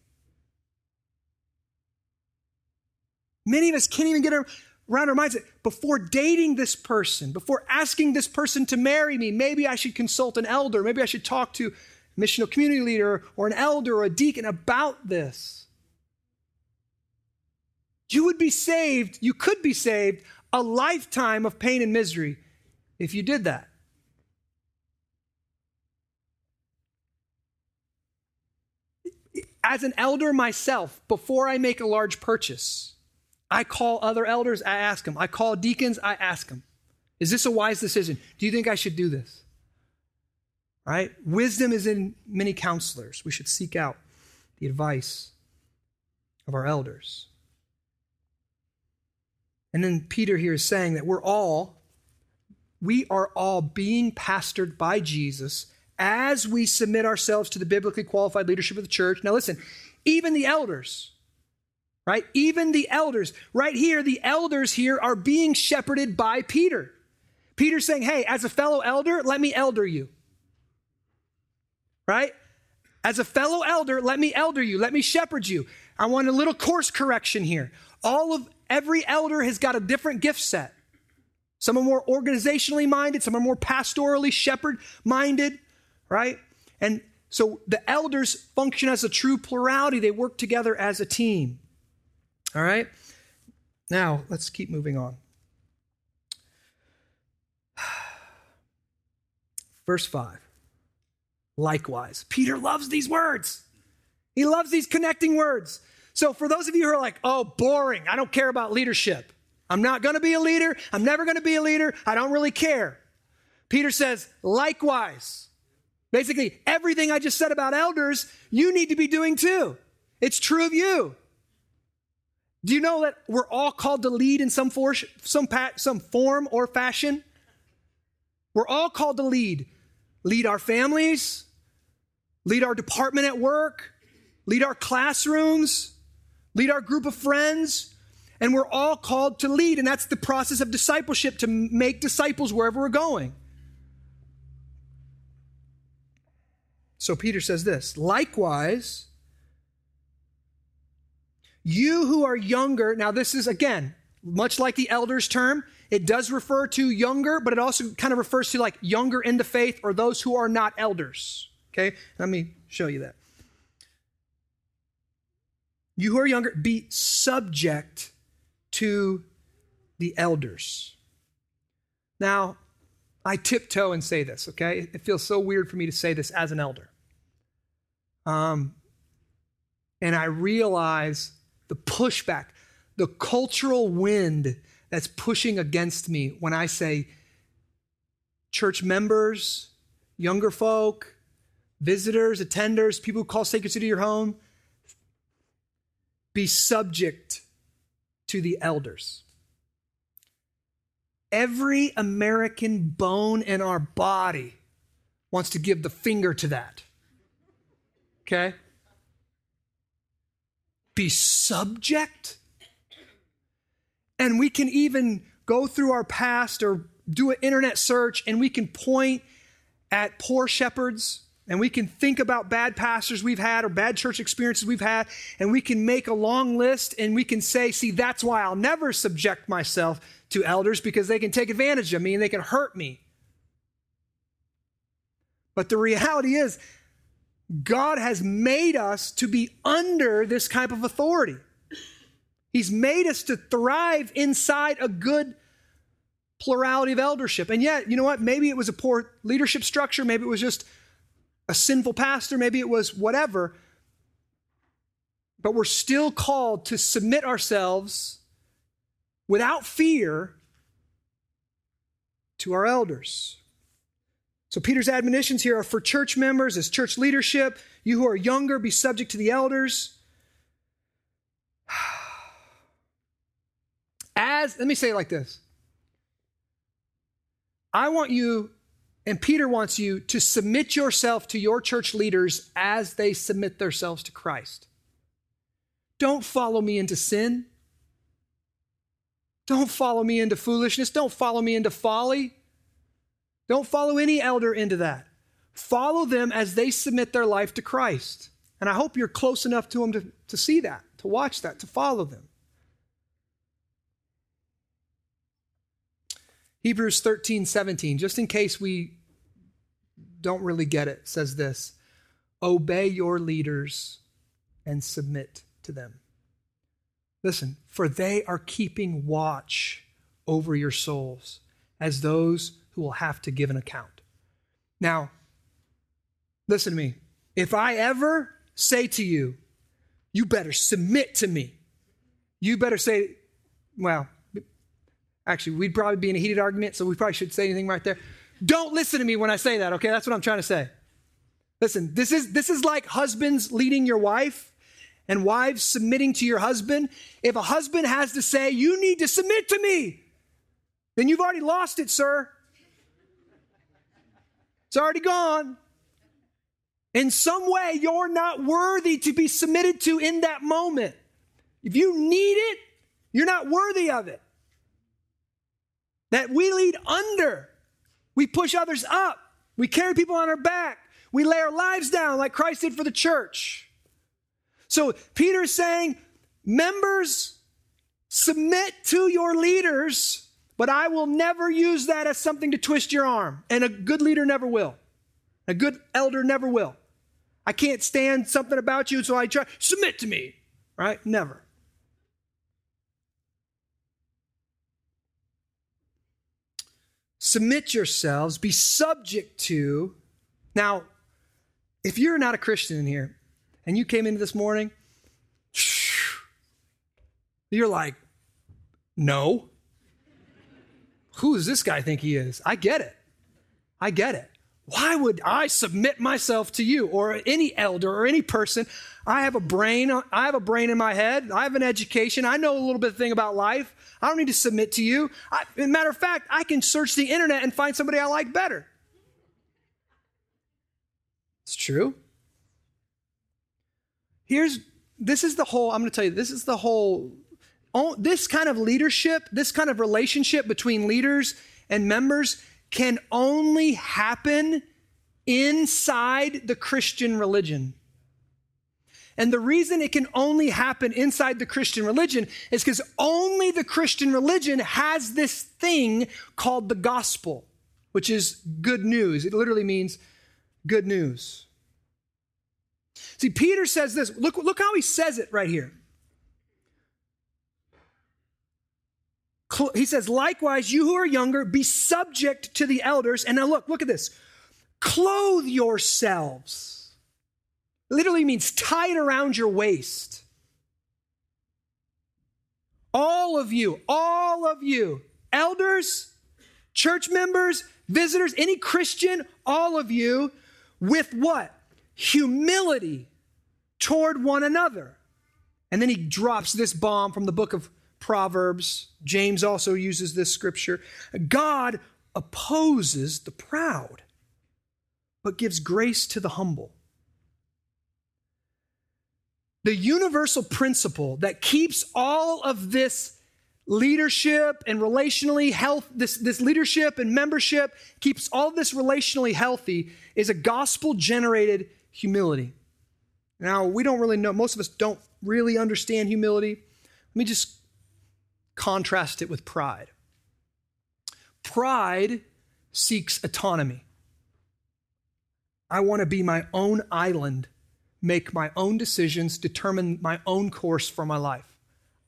Many of us can't even get around our minds that before dating this person, before asking this person to marry me, maybe I should consult an elder, maybe I should talk to a missional community leader or an elder or a deacon about this. You would be saved, you could be saved a lifetime of pain and misery if you did that. As an elder myself, before I make a large purchase, I call other elders, I ask them. I call deacons, I ask them. Is this a wise decision? Do you think I should do this? Right? Wisdom is in many counselors. We should seek out the advice of our elders. And then Peter here is saying that we're all, we are all being pastored by Jesus as we submit ourselves to the biblically qualified leadership of the church. Now, listen, even the elders, right? Even the elders, right here, the elders here are being shepherded by Peter. Peter's saying, hey, as a fellow elder, let me elder you. Right? As a fellow elder, let me elder you, let me shepherd you. I want a little course correction here. All of every elder has got a different gift set. Some are more organizationally minded, some are more pastorally shepherd minded, right? And so the elders function as a true plurality, they work together as a team. All right? Now, let's keep moving on. Verse 5. Likewise, Peter loves these words. He loves these connecting words. So, for those of you who are like, oh, boring, I don't care about leadership. I'm not going to be a leader. I'm never going to be a leader. I don't really care. Peter says, likewise. Basically, everything I just said about elders, you need to be doing too. It's true of you. Do you know that we're all called to lead in some, for, some, some form or fashion? We're all called to lead. Lead our families, lead our department at work, lead our classrooms, lead our group of friends, and we're all called to lead. And that's the process of discipleship to make disciples wherever we're going. So Peter says this likewise, you who are younger, now this is again, much like the elders term, it does refer to younger, but it also kind of refers to like younger in the faith or those who are not elders. Okay, let me show you that. You who are younger, be subject to the elders. Now, I tiptoe and say this, okay? It feels so weird for me to say this as an elder. Um, and I realize the pushback, the cultural wind that's pushing against me when I say church members, younger folk, visitors, attenders, people who call Sacred City your home, be subject to the elders. Every American bone in our body wants to give the finger to that. Okay? Be subject. And we can even go through our past or do an internet search and we can point at poor shepherds and we can think about bad pastors we've had or bad church experiences we've had, and we can make a long list and we can say, see, that's why I'll never subject myself to elders because they can take advantage of me and they can hurt me. But the reality is, God has made us to be under this type of authority. He's made us to thrive inside a good plurality of eldership. And yet, you know what? Maybe it was a poor leadership structure. Maybe it was just a sinful pastor, maybe it was whatever. But we're still called to submit ourselves without fear to our elders. So, Peter's admonitions here are for church members, as church leadership. You who are younger, be subject to the elders. As, let me say it like this I want you and Peter wants you to submit yourself to your church leaders as they submit themselves to Christ. Don't follow me into sin. Don't follow me into foolishness. Don't follow me into folly. Don't follow any elder into that. Follow them as they submit their life to Christ. And I hope you're close enough to them to, to see that, to watch that, to follow them. Hebrews 13, 17, just in case we don't really get it, says this Obey your leaders and submit to them. Listen, for they are keeping watch over your souls as those who will have to give an account. Now, listen to me. If I ever say to you, you better submit to me, you better say, well, Actually, we'd probably be in a heated argument, so we probably should say anything right there. Don't listen to me when I say that, okay? That's what I'm trying to say. Listen, this is this is like husbands leading your wife and wives submitting to your husband. If a husband has to say, "You need to submit to me," then you've already lost it, sir. It's already gone. In some way, you're not worthy to be submitted to in that moment. If you need it, you're not worthy of it that we lead under. We push others up. We carry people on our back. We lay our lives down like Christ did for the church. So Peter is saying, members, submit to your leaders, but I will never use that as something to twist your arm. And a good leader never will. A good elder never will. I can't stand something about you, so I try, submit to me, right? Never. Submit yourselves, be subject to. Now, if you're not a Christian in here and you came into this morning, you're like, no. Who does this guy think he is? I get it. I get it. Why would I submit myself to you or any elder or any person? I have a brain. I have a brain in my head. I have an education. I know a little bit thing about life. I don't need to submit to you. I, matter of fact, I can search the internet and find somebody I like better. It's true. Here's this is the whole, I'm going to tell you, this is the whole, oh, this kind of leadership, this kind of relationship between leaders and members can only happen inside the Christian religion. And the reason it can only happen inside the Christian religion is because only the Christian religion has this thing called the gospel, which is good news. It literally means good news. See, Peter says this. Look, look how he says it right here. He says, likewise, you who are younger, be subject to the elders. And now look, look at this. Clothe yourselves. Literally means tie it around your waist. All of you, all of you, elders, church members, visitors, any Christian, all of you, with what? Humility toward one another. And then he drops this bomb from the book of Proverbs. James also uses this scripture. God opposes the proud, but gives grace to the humble. The universal principle that keeps all of this leadership and relationally health this, this leadership and membership keeps all this relationally healthy is a gospel generated humility now we don't really know most of us don't really understand humility let me just contrast it with pride pride seeks autonomy i want to be my own island make my own decisions determine my own course for my life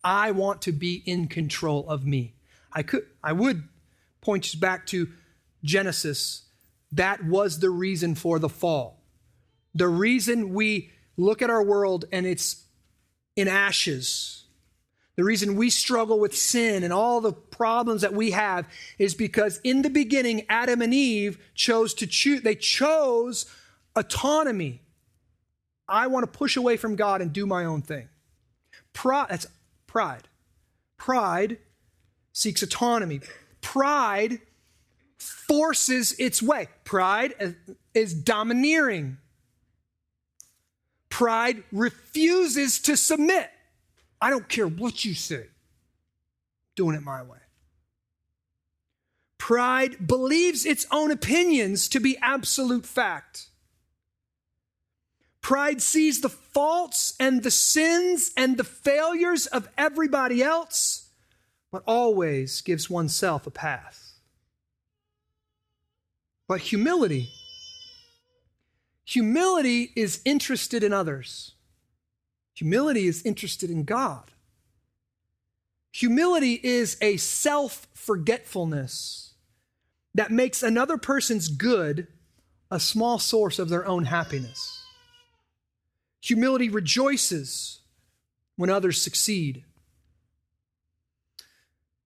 I want to be in control of me. I could I would point you back to Genesis. That was the reason for the fall. The reason we look at our world and it's in ashes. The reason we struggle with sin and all the problems that we have is because in the beginning Adam and Eve chose to choose they chose autonomy. I want to push away from God and do my own thing. Pride, that's pride. Pride seeks autonomy. Pride forces its way. Pride is domineering. Pride refuses to submit. I don't care what you say, doing it my way. Pride believes its own opinions to be absolute fact. Pride sees the faults and the sins and the failures of everybody else, but always gives oneself a path. But humility, humility is interested in others. Humility is interested in God. Humility is a self forgetfulness that makes another person's good a small source of their own happiness. Humility rejoices when others succeed.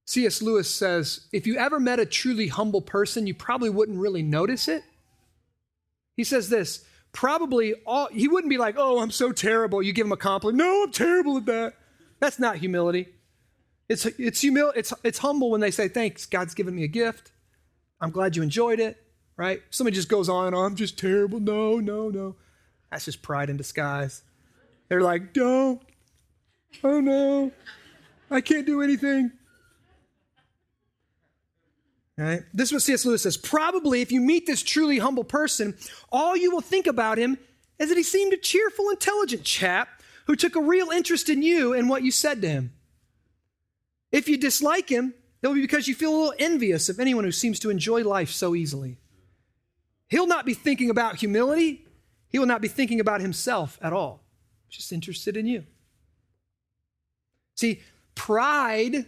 C.S. Lewis says if you ever met a truly humble person, you probably wouldn't really notice it. He says this probably all, he wouldn't be like, oh, I'm so terrible. You give him a compliment. No, I'm terrible at that. That's not humility. It's, it's, humil- it's, it's humble when they say, thanks, God's given me a gift. I'm glad you enjoyed it, right? Somebody just goes on and on, I'm just terrible. No, no, no. That's just pride in disguise. They're like, don't. Oh no. I can't do anything. Right? This is what C.S. Lewis says. Probably, if you meet this truly humble person, all you will think about him is that he seemed a cheerful, intelligent chap who took a real interest in you and what you said to him. If you dislike him, it'll be because you feel a little envious of anyone who seems to enjoy life so easily. He'll not be thinking about humility. He will not be thinking about himself at all, just interested in you. See, pride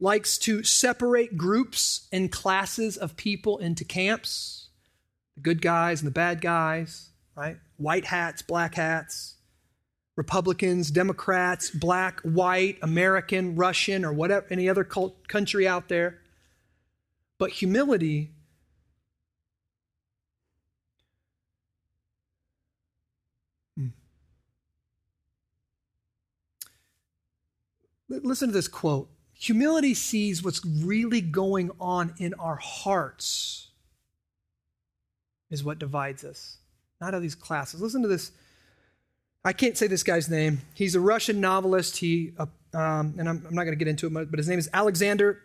likes to separate groups and classes of people into camps the good guys and the bad guys, right? White hats, black hats, Republicans, Democrats, black, white, American, Russian, or whatever, any other cult, country out there. But humility hmm. Listen to this quote Humility sees what's really going on in our hearts, is what divides us, not of these classes. Listen to this I can't say this guy's name. He's a Russian novelist. He, uh, um, and I'm, I'm not going to get into it, but his name is Alexander.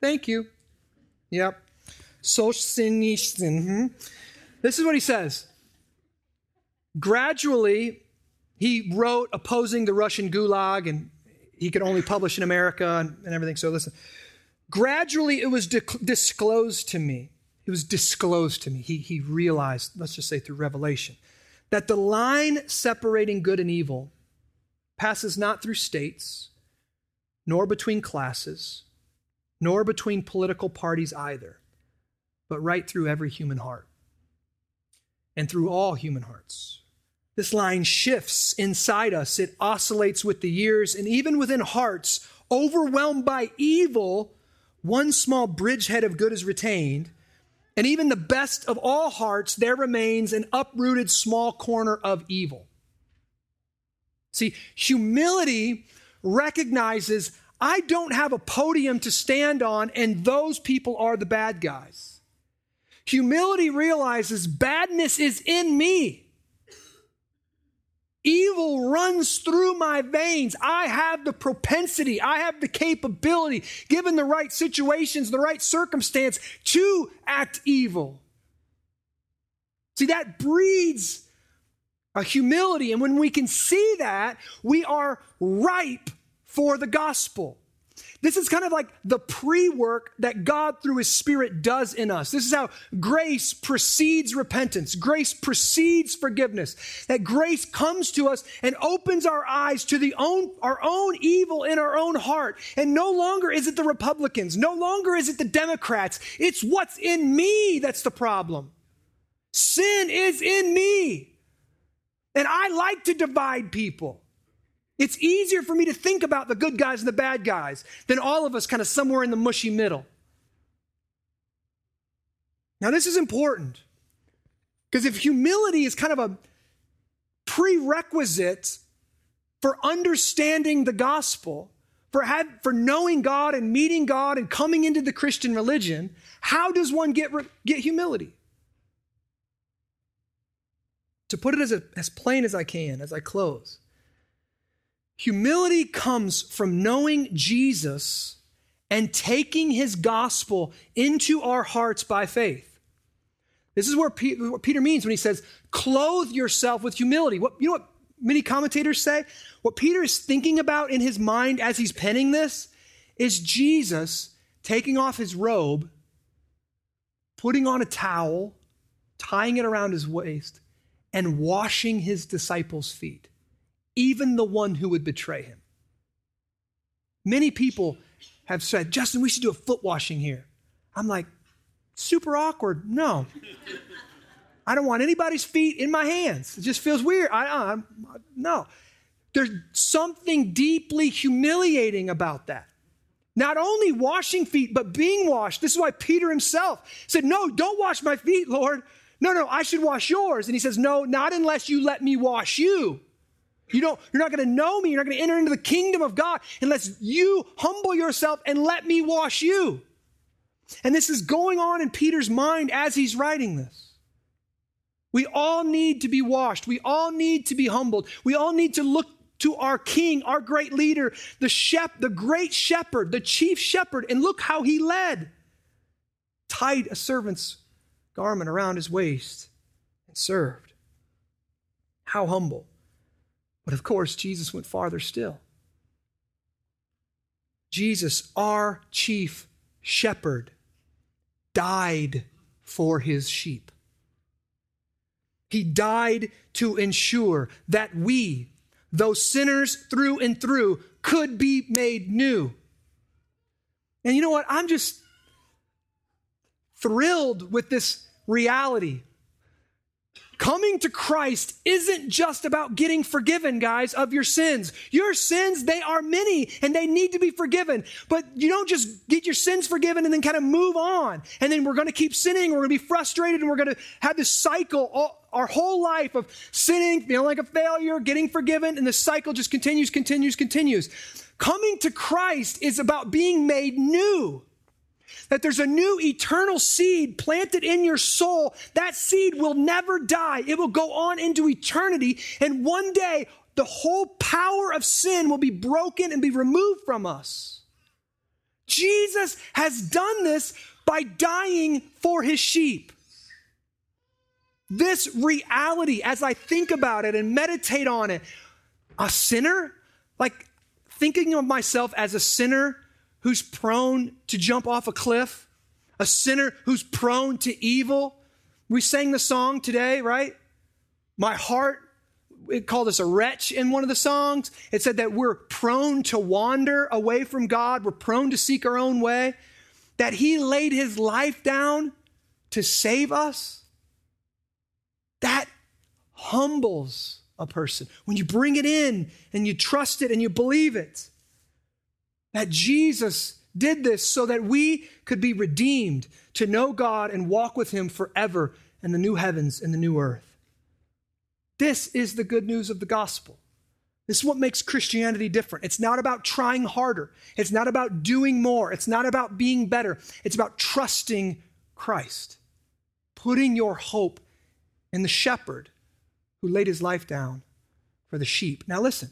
Thank you. Yep. Solzhenitsyn. Hmm? This is what he says. Gradually, he wrote opposing the Russian gulag, and he could only publish in America and, and everything. So listen. Gradually, it was di- disclosed to me. It was disclosed to me. He, he realized, let's just say through revelation, that the line separating good and evil passes not through states, nor between classes, nor between political parties either, but right through every human heart and through all human hearts. This line shifts inside us, it oscillates with the years, and even within hearts overwhelmed by evil, one small bridgehead of good is retained and even the best of all hearts, there remains an uprooted small corner of evil. See, humility recognizes I don't have a podium to stand on, and those people are the bad guys. Humility realizes badness is in me. Evil runs through my veins. I have the propensity, I have the capability, given the right situations, the right circumstance, to act evil. See, that breeds a humility. And when we can see that, we are ripe for the gospel. This is kind of like the pre work that God, through His Spirit, does in us. This is how grace precedes repentance, grace precedes forgiveness. That grace comes to us and opens our eyes to the own, our own evil in our own heart. And no longer is it the Republicans, no longer is it the Democrats. It's what's in me that's the problem. Sin is in me. And I like to divide people. It's easier for me to think about the good guys and the bad guys than all of us kind of somewhere in the mushy middle. Now, this is important because if humility is kind of a prerequisite for understanding the gospel, for, have, for knowing God and meeting God and coming into the Christian religion, how does one get, get humility? To put it as, a, as plain as I can as I close, Humility comes from knowing Jesus and taking his gospel into our hearts by faith. This is what Peter means when he says, clothe yourself with humility. What, you know what many commentators say? What Peter is thinking about in his mind as he's penning this is Jesus taking off his robe, putting on a towel, tying it around his waist, and washing his disciples' feet even the one who would betray him. Many people have said, Justin, we should do a foot washing here. I'm like, super awkward. No. I don't want anybody's feet in my hands. It just feels weird. I, I, no. There's something deeply humiliating about that. Not only washing feet, but being washed. This is why Peter himself said, No, don't wash my feet, Lord. No, no, I should wash yours. And he says, No, not unless you let me wash you. You don't, you're not going to know me. You're not going to enter into the kingdom of God unless you humble yourself and let me wash you. And this is going on in Peter's mind as he's writing this. We all need to be washed. We all need to be humbled. We all need to look to our king, our great leader, the shep, the great shepherd, the chief shepherd, and look how he led. Tied a servant's garment around his waist and served. How humble. But of course, Jesus went farther still. Jesus, our chief shepherd, died for his sheep. He died to ensure that we, though sinners through and through, could be made new. And you know what? I'm just thrilled with this reality Coming to Christ isn't just about getting forgiven, guys, of your sins. Your sins, they are many and they need to be forgiven. But you don't just get your sins forgiven and then kind of move on. And then we're going to keep sinning. We're going to be frustrated and we're going to have this cycle all, our whole life of sinning, feeling like a failure, getting forgiven. And the cycle just continues, continues, continues. Coming to Christ is about being made new. That there's a new eternal seed planted in your soul. That seed will never die. It will go on into eternity. And one day, the whole power of sin will be broken and be removed from us. Jesus has done this by dying for his sheep. This reality, as I think about it and meditate on it, a sinner, like thinking of myself as a sinner who's prone to jump off a cliff, a sinner who's prone to evil. We sang the song today, right? My heart, it called us a wretch in one of the songs. It said that we're prone to wander away from God, we're prone to seek our own way, that He laid His life down to save us. That humbles a person. When you bring it in and you trust it and you believe it, that Jesus did this so that we could be redeemed to know God and walk with Him forever in the new heavens and the new earth. This is the good news of the gospel. This is what makes Christianity different. It's not about trying harder. It's not about doing more. It's not about being better. It's about trusting Christ, putting your hope in the shepherd who laid his life down for the sheep. Now, listen.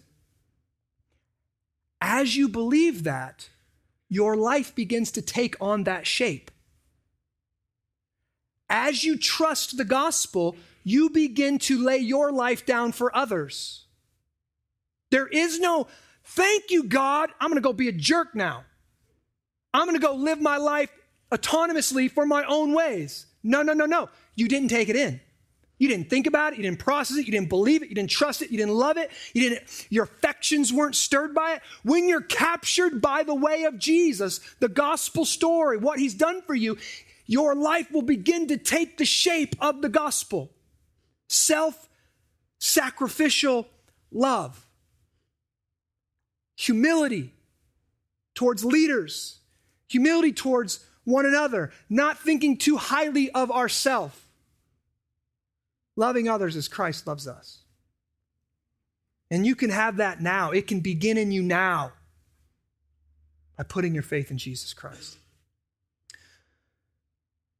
As you believe that, your life begins to take on that shape. As you trust the gospel, you begin to lay your life down for others. There is no, thank you, God, I'm going to go be a jerk now. I'm going to go live my life autonomously for my own ways. No, no, no, no. You didn't take it in. You didn't think about it, you didn't process it, you didn't believe it, you didn't trust it, you didn't love it, you didn't your affections weren't stirred by it. When you're captured by the way of Jesus, the gospel story, what he's done for you, your life will begin to take the shape of the gospel. Self-sacrificial love. Humility towards leaders, humility towards one another, not thinking too highly of ourselves loving others as Christ loves us. And you can have that now. It can begin in you now by putting your faith in Jesus Christ.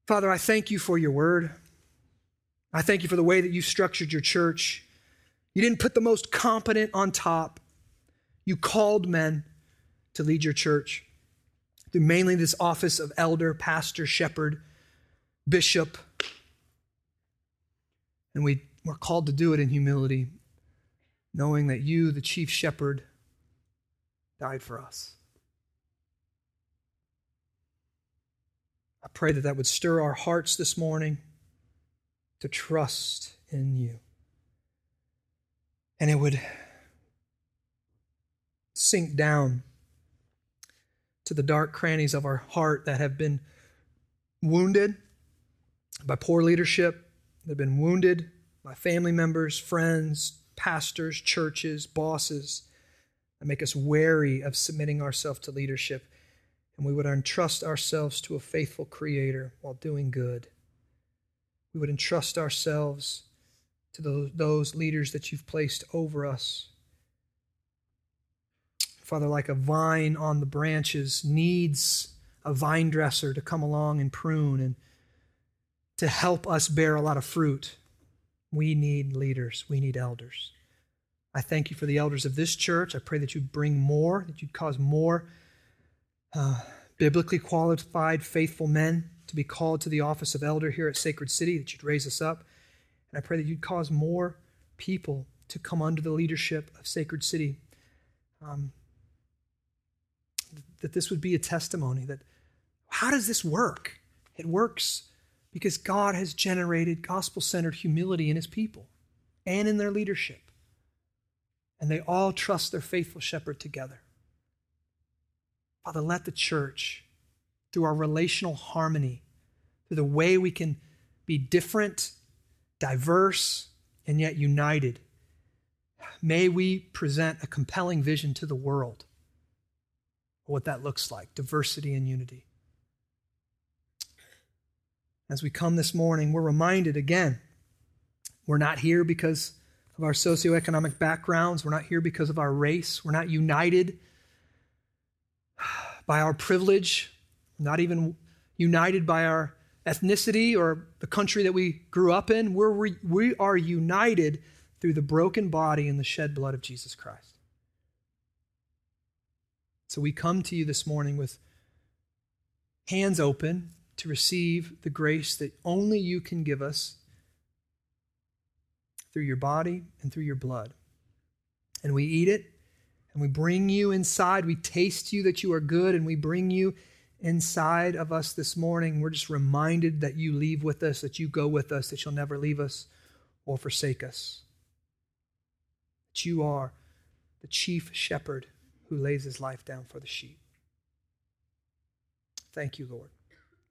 Father, I thank you for your word. I thank you for the way that you structured your church. You didn't put the most competent on top. You called men to lead your church through mainly this office of elder, pastor, shepherd, bishop, and we, we're called to do it in humility, knowing that you, the chief shepherd, died for us. I pray that that would stir our hearts this morning to trust in you. And it would sink down to the dark crannies of our heart that have been wounded by poor leadership, They've been wounded by family members, friends, pastors, churches, bosses that make us wary of submitting ourselves to leadership. And we would entrust ourselves to a faithful Creator while doing good. We would entrust ourselves to those, those leaders that you've placed over us. Father, like a vine on the branches needs a vine dresser to come along and prune and to help us bear a lot of fruit, we need leaders, we need elders. I thank you for the elders of this church. I pray that you bring more, that you'd cause more uh, biblically qualified, faithful men to be called to the office of elder here at Sacred City, that you'd raise us up. And I pray that you'd cause more people to come under the leadership of Sacred City. Um, that this would be a testimony that how does this work? It works because God has generated gospel centered humility in his people and in their leadership. And they all trust their faithful shepherd together. Father, let the church, through our relational harmony, through the way we can be different, diverse, and yet united, may we present a compelling vision to the world of what that looks like diversity and unity. As we come this morning, we're reminded again we're not here because of our socioeconomic backgrounds, we're not here because of our race, we're not united by our privilege, not even united by our ethnicity or the country that we grew up in. We're, we are united through the broken body and the shed blood of Jesus Christ. So we come to you this morning with hands open to receive the grace that only you can give us through your body and through your blood. And we eat it and we bring you inside. We taste you that you are good and we bring you inside of us this morning. We're just reminded that you leave with us, that you go with us, that you'll never leave us or forsake us. That you are the chief shepherd who lays his life down for the sheep. Thank you, Lord.